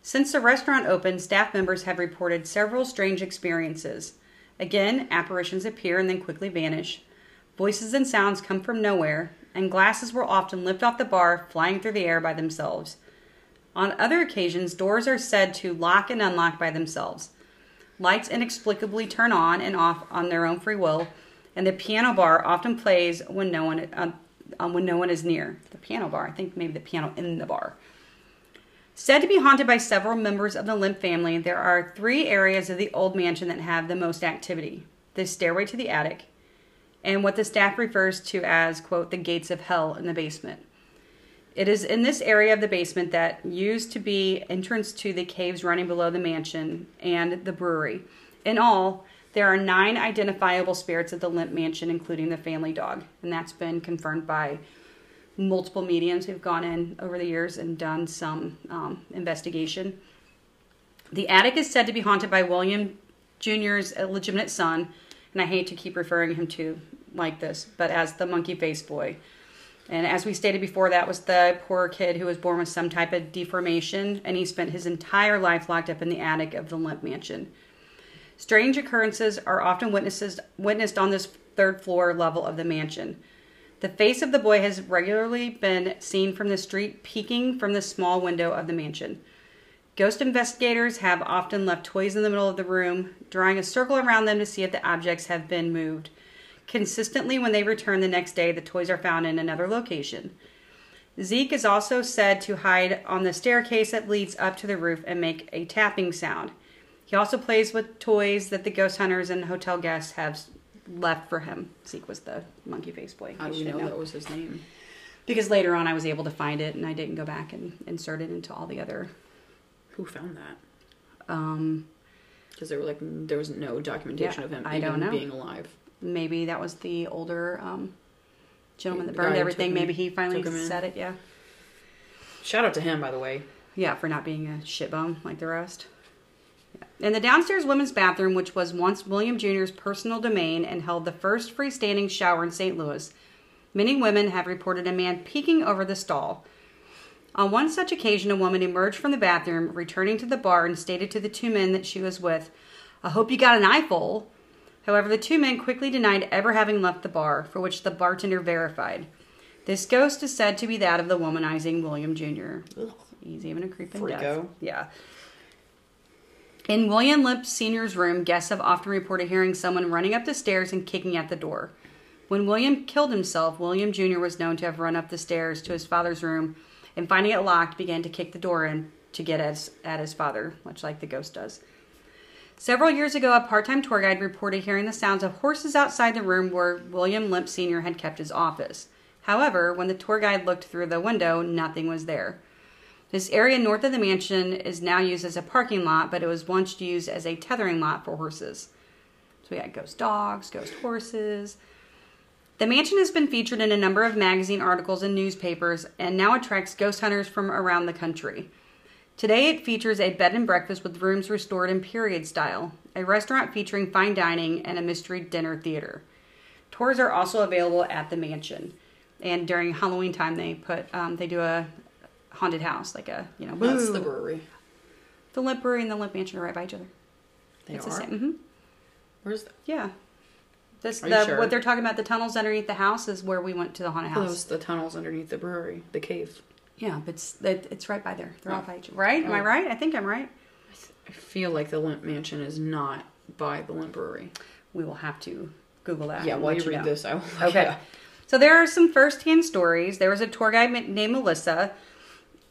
Since the restaurant opened, staff members have reported several strange experiences. Again, apparitions appear and then quickly vanish. Voices and sounds come from nowhere, and glasses will often lift off the bar, flying through the air by themselves. On other occasions, doors are said to lock and unlock by themselves. Lights inexplicably turn on and off on their own free will, and the piano bar often plays when no one uh, um, when no one is near. The piano bar, I think maybe the piano in the bar. Said to be haunted by several members of the Lemp family, there are three areas of the old mansion that have the most activity the stairway to the attic, and what the staff refers to as, quote, the gates of hell in the basement. It is in this area of the basement that used to be entrance to the caves running below the mansion and the brewery. In all, there are nine identifiable spirits at the Lemp Mansion, including the family dog, and that's been confirmed by multiple mediums who've gone in over the years and done some um, investigation. The attic is said to be haunted by William Jr.'s illegitimate son, and I hate to keep referring him to like this, but as the monkey face boy. And as we stated before, that was the poor kid who was born with some type of deformation, and he spent his entire life locked up in the attic of the Lemp Mansion. Strange occurrences are often witnessed on this third floor level of the mansion. The face of the boy has regularly been seen from the street, peeking from the small window of the mansion. Ghost investigators have often left toys in the middle of the room, drawing a circle around them to see if the objects have been moved. Consistently, when they return the next day, the toys are found in another location. Zeke is also said to hide on the staircase that leads up to the roof and make a tapping sound. He also plays with toys that the ghost hunters and hotel guests have left for him. Zeke was the monkey face boy. How do you know didn't that was his name? Because later on, I was able to find it, and I didn't go back and insert it into all the other. Who found that? Um, Because there were like there was no documentation Yeah, of him I don't know. being alive. maybe that was the older um, gentleman that burned everything. Maybe he finally took him in. said it. Yeah, Shout out to him, by the way. yeah, for not being a shitbum like the rest. In the downstairs women's bathroom, which was once William Jr.'s personal domain and held the first freestanding shower in St. Louis, many women have reported a man peeking over the stall. On one such occasion, a woman emerged from the bathroom, returning to the bar, and stated to the two men that she was with, I hope you got an eyeful. However, the two men quickly denied ever having left the bar, for which the bartender verified. This ghost is said to be that of the womanizing William Jr. He's even a creeping death. Freako. Yeah. In William Lemp Sr.'s room, guests have often reported hearing someone running up the stairs and kicking at the door. When William killed himself, William Jr. was known to have run up the stairs to his father's room and finding it locked, began to kick the door in to get at his, at his father, much like the ghost does. Several years ago, a part time tour guide reported hearing the sounds of horses outside the room where William Lemp Sr. had kept his office. However, when the tour guide looked through the window, nothing was there. This area north of the mansion is now used as a parking lot, but it was once used as a tethering lot for horses. So we had ghost dogs, ghost horses. The mansion has been featured in a number of magazine articles and newspapers and now attracts ghost hunters from around the country. Today it features a bed and breakfast with rooms restored in period style, a restaurant featuring fine dining, and a mystery dinner theater. Tours are also available at the mansion. And during Halloween time, they put um, they do a haunted house, like a you know. That's the brewery. The Lemp Brewery and the Lemp Mansion are right by each other. They it's are. the same. Mm-hmm. Where's that? Yeah. This Are you the, sure? what they're talking about. The tunnels underneath the house is where we went to the haunted house. Those the tunnels underneath the brewery, the cave. Yeah, but it's, it, it's right by there. They're all Oh. by each Right? Am I Oh. right? I think I'm right. I feel like the Lemp Mansion is not by the Lemp Brewery. We will have to Google that. Yeah, while let you read know. this, I will. Okay. Yeah. So there are some first-hand stories. There was a tour guide named Melissa,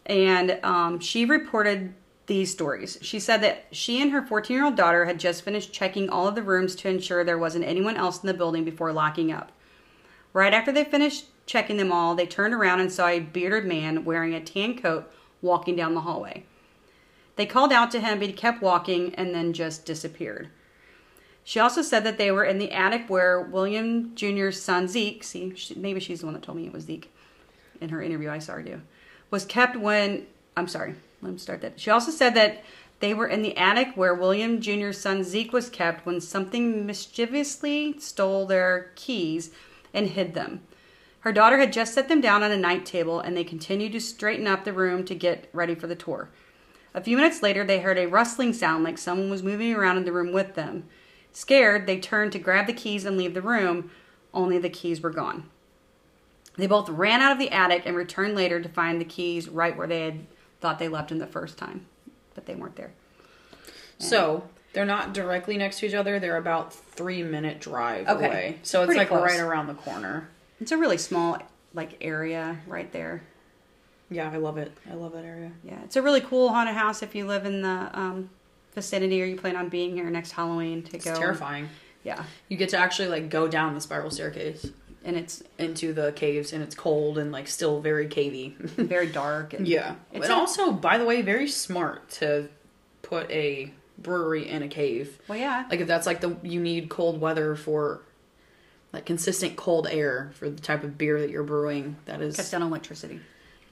and um, she reported these stories. She said that she and her 14-year-old daughter had just finished checking all of the rooms to ensure there wasn't anyone else in the building before locking up. Right after they finished checking them all, they turned around and saw a bearded man wearing a tan coat walking down the hallway. They called out to him, but he kept walking and then just disappeared. She also said that they were in the attic where William Jr.'s son Zeke, see, she, maybe she's the one that told me it was Zeke in her interview, I saw her do, was kept when, I'm sorry, let me start that. She also said that they were in the attic where William Jr.'s son Zeke was kept when something mischievously stole their keys and hid them. Her daughter had just set them down on a night table and they continued to straighten up the room to get ready for the tour. A few minutes later, they heard a rustling sound like someone was moving around in the room with them. Scared, they turned to grab the keys and leave the room, only the keys were gone. They both ran out of the attic and returned later to find the keys right where they had thought they left them the first time, but they weren't there. So they're not directly next to each other. They're about three minute drive Okay. away. So it's Pretty like close. right around the corner. It's a really small like area right there. Yeah, I love it. I love that area. Yeah, it's a really cool haunted house if you live in the um, vicinity or you plan on being here next Halloween to It's go. terrifying. Yeah, You get to actually like go down the spiral staircase and it's into the caves, and it's cold and like still very cavey. very dark. And yeah, It's and a- also, by the way, very smart to put a brewery in a cave. well, yeah, Like if that's like the you need cold weather for like consistent cold air for the type of beer that you're brewing. That is cuts down on electricity.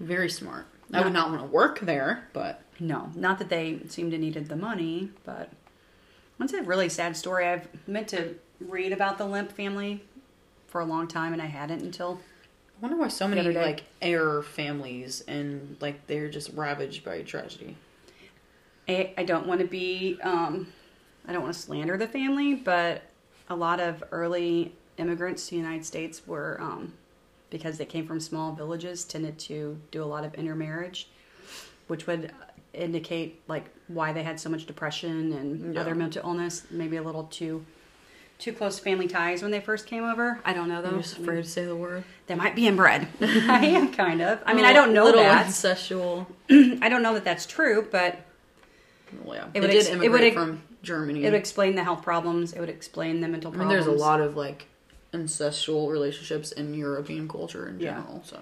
very smart. I would not want to work there, but No, not that they seemed to needed the money, but it's a really sad story. I've meant to read about the Lemp family for a long time, and I hadn't until I wonder why so many like heir families and like they're just ravaged by tragedy. I, I don't want to be um, I don't want to slander the family, but a lot of early immigrants to the United States were um, because they came from small villages tended to do a lot of intermarriage, which would indicate like why they had so much depression and Yeah. other mental illness. Maybe a little too too close family ties when they first came over. I don't know though. I'm just afraid to say the word. They might be inbred. I am kind of. I mean, I don't know little that. incestual. I don't know that that's true, but Well, yeah, It they would did ex- it immigrate would from Germany. It would explain the health problems. It would explain the mental I mean, problems. there's a lot of like ancestral relationships in European culture in Yeah. general. So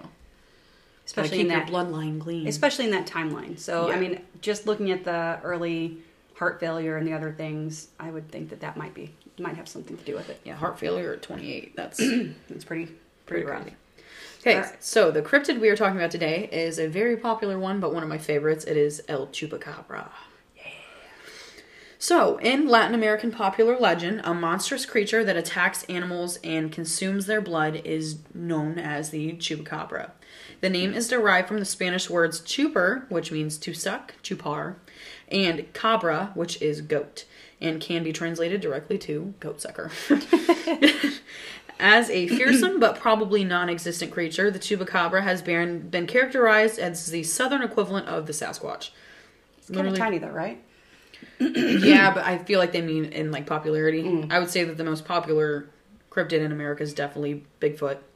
especially in that bloodline clean. especially in that timeline. So I mean, just looking at the early heart failure and the other things, I would think that that might be might have something to do with it. yeah, heart failure at 28. That's It's pretty pretty pretty rough. Okay, Alright. so the cryptid we are talking about today is a very popular one, but one of my favorites. It is El Chupacabra. So, in Latin American popular legend, a monstrous creature that attacks animals and consumes their blood is known as the chupacabra. The name is derived from the Spanish words chuper, which means to suck, chupar, and cabra, which is goat, and can be translated directly to goat sucker. As a fearsome but probably non existent creature, the chupacabra has been, been characterized as the southern equivalent of the Sasquatch. It's kind of tiny though, right? yeah, but I feel like they mean in like popularity. Mm. I would say that the most popular cryptid in America is definitely Bigfoot.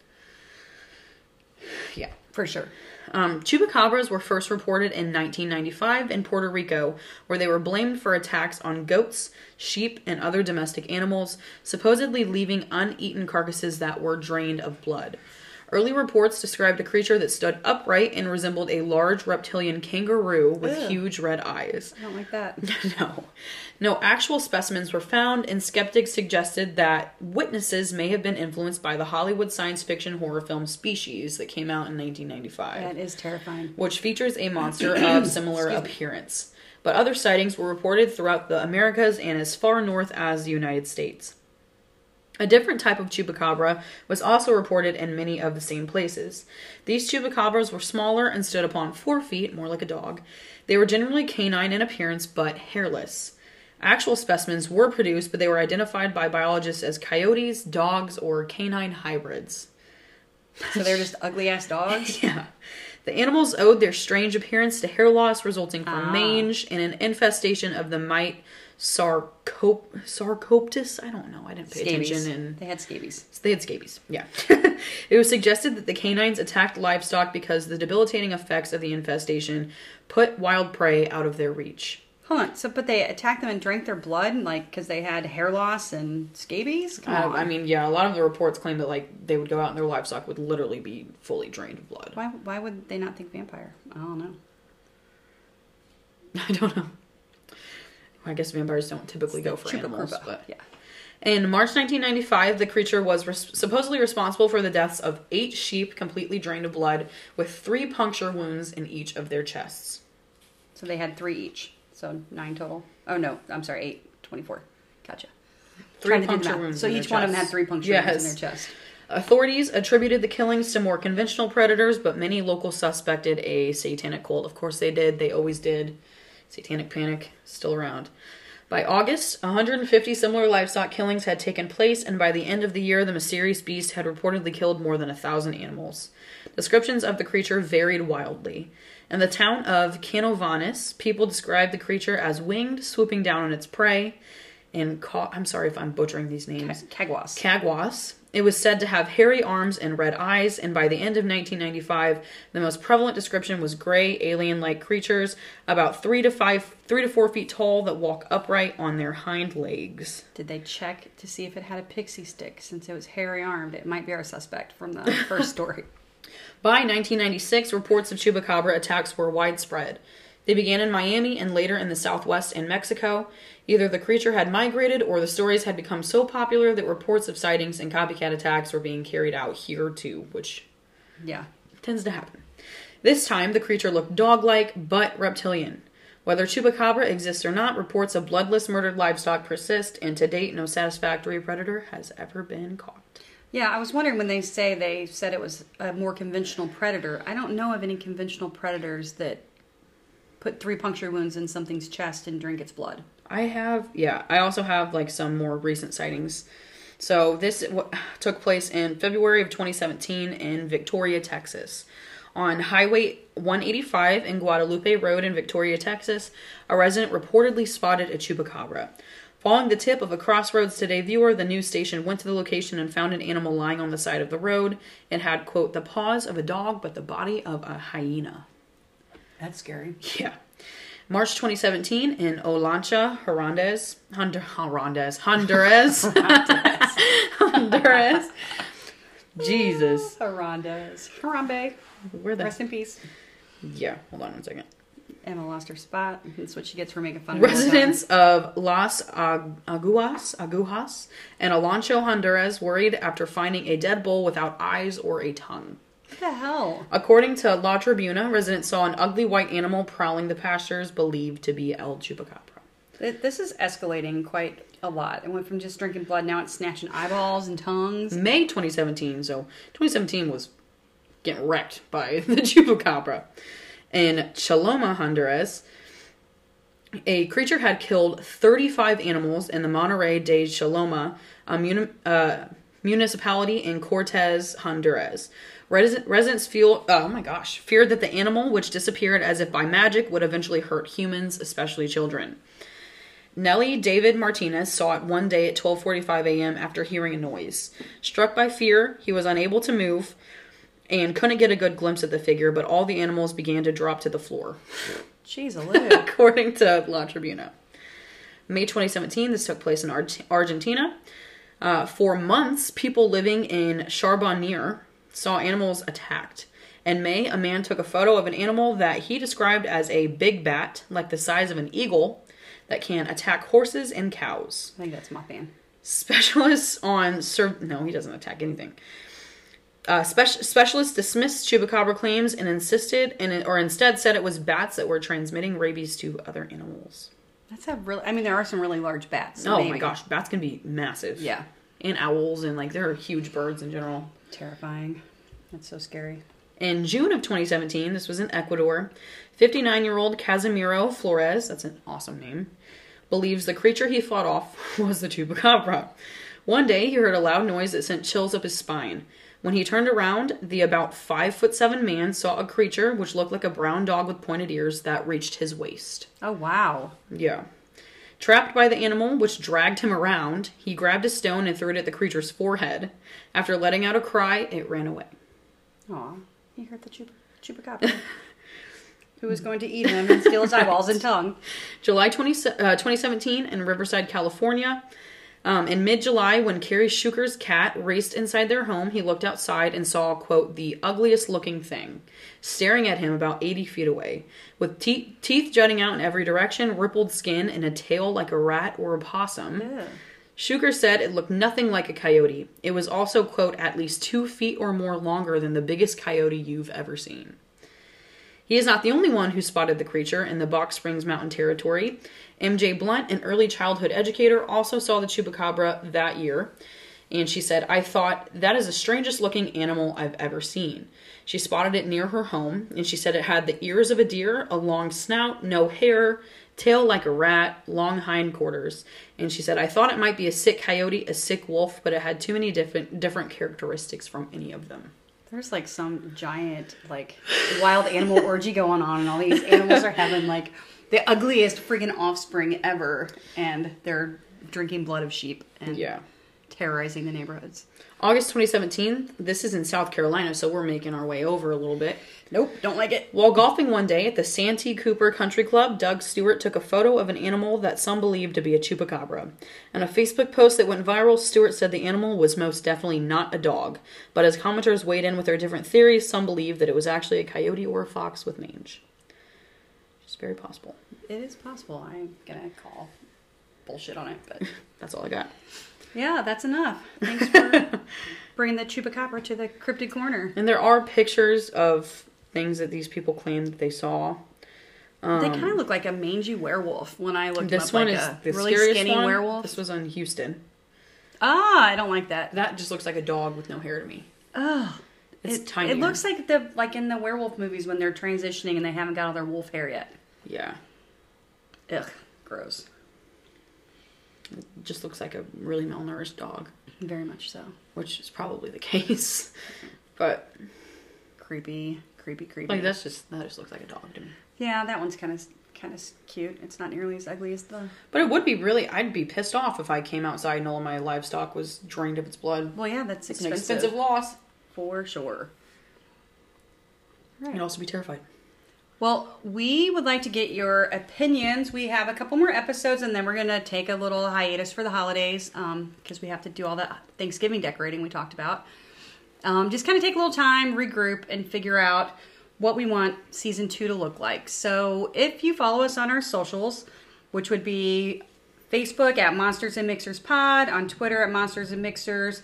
Yeah. For sure. Um, chupacabras were first reported in 1995 in Puerto Rico, where they were blamed for attacks on goats, sheep, and other domestic animals, supposedly leaving uneaten carcasses that were drained of blood. Early reports described a creature that stood upright and resembled a large reptilian kangaroo with Ew. huge red eyes. I don't like that. No. No actual specimens were found, and skeptics suggested that witnesses may have been influenced by the Hollywood science fiction horror film Species that came out in 1995, That is terrifying. which features a monster of similar appearance. But other sightings were reported throughout the Americas and as far north as the United States. A different type of chupacabra was also reported in many of the same places. These chupacabras were smaller and stood upon four feet, more like a dog. They were generally canine in appearance but hairless. Actual specimens were produced, but they were identified by biologists as coyotes, dogs, or canine hybrids. So they're just ugly ass dogs. Yeah. The animals owed their strange appearance to hair loss resulting from Ah. mange and an infestation of the mite sarcop- sarcoptus. I don't know. I didn't pay attention and They had scabies. they had scabies. Yeah. it was suggested that the canines attacked livestock because the debilitating effects of the infestation put wild prey out of their reach. Hold on. So, but they attacked them and drank their blood, like because they had hair loss and scabies. Uh. I mean, yeah, a lot of the reports claim that like they would go out and their livestock would literally be fully drained of blood. why? Why would they not think vampire? I don't know. I don't know. I guess vampires don't typically go for animals, but yeah. In March 1995, the creature was res- supposedly responsible for the deaths of eight sheep completely drained of blood, with three puncture wounds in each of their chests. So they had three each. So nine total. Oh no, I'm sorry, eight. Twenty-four. Gotcha. Three Trying to do the puncture wounds So each one of them had three puncture Yes. wounds in their chest. Authorities attributed the killings to more conventional predators, but many locals suspected a satanic cult. Of course, they did. They always did. Satanic panic still around. By August, 150 similar livestock killings had taken place, and by the end of the year, the mysterious beast had reportedly killed more than a thousand animals. Descriptions of the creature varied wildly. In the town of Canóvanas, people described the creature as winged, swooping down on its prey. And ca- I'm sorry if I'm butchering these names. Kagwas. Caguas. It was said to have hairy arms and red eyes, and by the end of 1995, the most prevalent description was gray, alien-like creatures about three to five, three to four feet tall that walk upright on their hind legs. Did they check to see if it had a pixie stick? Since it was hairy armed, it might be our suspect from the first story. By 1996, reports of chupacabra attacks were widespread. They began in Miami and later in the Southwest and Mexico. Either the creature had migrated or the stories had become so popular that reports of sightings and copycat attacks were being carried out here too, which Yeah. tends to happen. This time, the creature looked dog like but reptilian. Whether chupacabra exists or not, reports of bloodless murdered livestock persist, and to date, no satisfactory predator has ever been caught. Yeah, I was wondering when they say they said it was a more conventional predator. I don't know of any conventional predators that put three puncture wounds in something's chest and drink its blood. I have, yeah, I also have like some more recent sightings. So this w- took place in February of 2017 in Victoria, Texas. On Highway 185 in Guadalupe Road in Victoria, Texas, a resident reportedly spotted a chupacabra. Following the tip of a Crossroads Today viewer, the news station went to the location and found an animal lying on the side of the road. It had, quote, the paws of a dog but the body of a hyena. That's scary. Yeah. March 2017 in Olancha, Hondur- Honduras, Honduras, Honduras. Jesus, Harandas. Harambe. where the Rest in peace. yeah? Hold on one second. Emma lost her spot. That's what she gets for making fun of her all the time. Residents of Las Ag- Aguas, Agujas, and Olancho, Honduras, worried after finding a dead bull without eyes or a tongue. What the hell? According to La Tribuna, residents saw an ugly white animal prowling the pastures believed to be El Chupacabra. This is escalating quite a lot. It went from just drinking blood, now it's snatching eyeballs and tongues. May 2017, so 2017 was getting wrecked by the Chupacabra. In Chaloma, Honduras, a creature had killed 35 animals in the Monterrey de Chaloma a muni- uh, municipality in Cortez, Honduras. Resident- residents feel, oh my gosh, feared that the animal, which disappeared as if by magic, would eventually hurt humans, especially children. Nellie David Martinez saw it one day at 12:45 a.m. after hearing a noise. Struck by fear, he was unable to move and couldn't get a good glimpse at the figure, but all the animals began to drop to the floor, Jeez, according to La Tribuna. May 2017, this took place in Arge- Argentina. Uh, for months, people living in Charbonier saw animals attacked. In May, a man took a photo of an animal that he described as a big bat, like the size of an eagle, that can attack horses and cows. I think that's my fan. Specialists on no, he doesn't attack anything. Uh, spec- specialists dismissed chupacabra claims and insisted, and or instead said it was bats that were transmitting rabies to other animals. That's a really. I mean, there are some really large bats. so oh maybe. my gosh, bats can be massive. Yeah. and owls and like they're huge birds in general. Terrifying. That's so scary. In June of 2017, this was in Ecuador, 59 year old Casimiro Flores, that's an awesome name, believes the creature he fought off was the chupacabra. One day, he heard a loud noise that sent chills up his spine. When he turned around, the about five foot seven man saw a creature which looked like a brown dog with pointed ears that reached his waist. Oh wow. Yeah. Trapped by the animal, which dragged him around, he grabbed a stone and threw it at the creature's forehead. After letting out a cry, it ran away. Aw, he hurt the chup- chupacabra. Who was going to eat him and steal his eyeballs and tongue? July 20, uh, 2017 in Riverside, California. Um, in mid July, when Carrie Schuker's cat raced inside their home, he looked outside and saw, quote, the ugliest looking thing, staring at him about 80 feet away, with te- teeth jutting out in every direction, rippled skin, and a tail like a rat or a possum. Ugh. Schuker said it looked nothing like a coyote. It was also, quote, at least two feet or more longer than the biggest coyote you've ever seen. He is not the only one who spotted the creature in the Box Springs Mountain Territory. MJ Blunt, an early childhood educator, also saw the chupacabra that year. And she said, I thought, that is the strangest looking animal I've ever seen. She spotted it near her home, and she said it had the ears of a deer, a long snout, no hair, tail like a rat, long hindquarters. And she said, I thought it might be a sick coyote, a sick wolf, but it had too many different different characteristics from any of them. There's like some giant like wild animal orgy going on, and all these animals are having like the ugliest freaking offspring ever, and they're drinking blood of sheep and Yeah. terrorizing the neighborhoods. August 2017, this is in South Carolina, so we're making our way over a little bit. Nope, don't like it. While golfing one day at the Santee Cooper Country Club, Doug Stewart took a photo of an animal that some believed to be a chupacabra. In a Facebook post that went viral, Stewart said the animal was most definitely not a dog, but as commenters weighed in with their different theories, some believed that it was actually a coyote or a fox with mange. It's very possible. It is possible. I'm gonna call bullshit on it, but That's all I got. Yeah, that's enough. Thanks for bringing the chupacabra to the cryptid corner. And there are pictures of things that these people claim that they saw. they kind of look like a mangy werewolf when I looked Um, This up one like is a the really skinny one. werewolf. This was on Houston. Ah, I don't like that. That just looks like a dog with no hair to me. Oh, It's it, tiny. It looks like the like in the werewolf movies when they're transitioning and they haven't got all their wolf hair yet. Yeah. Ugh, gross. It just looks like a really malnourished dog, Very much so. which is probably the case. but Creepy, creepy, creepy. like that's just that just looks like a dog to me. Yeah, that one's kind of kind of cute. It's not nearly as ugly as the. But it would be really I'd be pissed off if I came outside and all my livestock was drained of its blood. Well, yeah, that's It's an expensive, expensive loss. for sure. I'd also be terrified. Well, we would like to get your opinions. We have a couple more episodes, and then we're going to take a little hiatus for the holidays because we have to do all that Thanksgiving decorating we talked about. Um, just kind of take a little time, regroup, and figure out what we want season two to look like. So if you follow us on our socials, which would be Facebook at Monsters and Mixers Pod, on Twitter at Monsters and Mixers,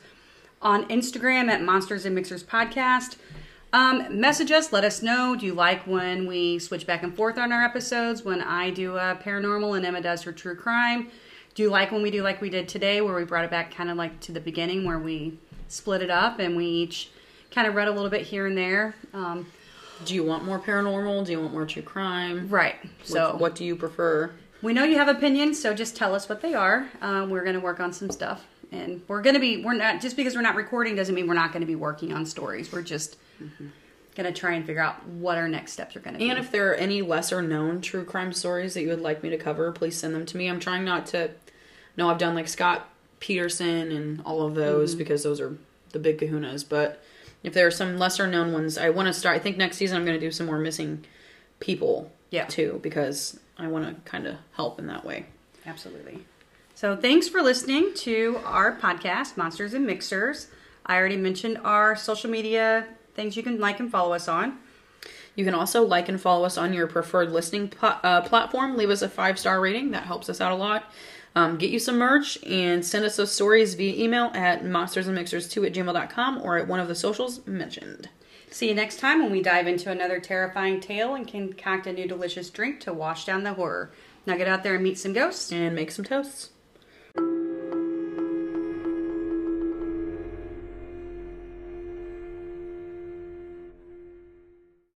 on Instagram at Monsters and Mixers Podcast. Um, message us, let us know. Do you like when we switch back and forth on our episodes? When I do a paranormal and Emma does her true crime? Do you like when we do like we did today, where we brought it back kind of like to the beginning, where we split it up and we each kind of read a little bit here and there? Um, Do you want more paranormal? Do you want more true crime? right. So, So what do you prefer? we know you have opinions, so just tell us what they are. Um, we're going to work on some stuff, and we're going to be. We're not just because we're not recording doesn't mean we're not going to be working on stories. We're just mm-hmm. going to try and figure out what our next steps are going to be. And if there are any lesser known true crime stories that you would like me to cover, please send them to me. I'm trying not to. No, I've done like Scott Peterson and all of those mm-hmm. because those are the big kahunas. But if there are some lesser known ones, I want to start. I think next season I'm going to do some more missing people Yeah. too because I want to kind of help in that way. Absolutely. So thanks for listening to our podcast, Monsters and Mixers. I already mentioned our social media things you can like and follow us on. You can also like and follow us on your preferred listening pla- uh, platform. Leave us a five star rating. That helps us out a lot. Um, get you some merch and send us those stories via email at monstersandmixers2 at gmail.com or at one of the socials mentioned. See you next time when we dive into another terrifying tale and concoct a new delicious drink to wash down the horror. Now get out there and meet some ghosts. And make some toasts.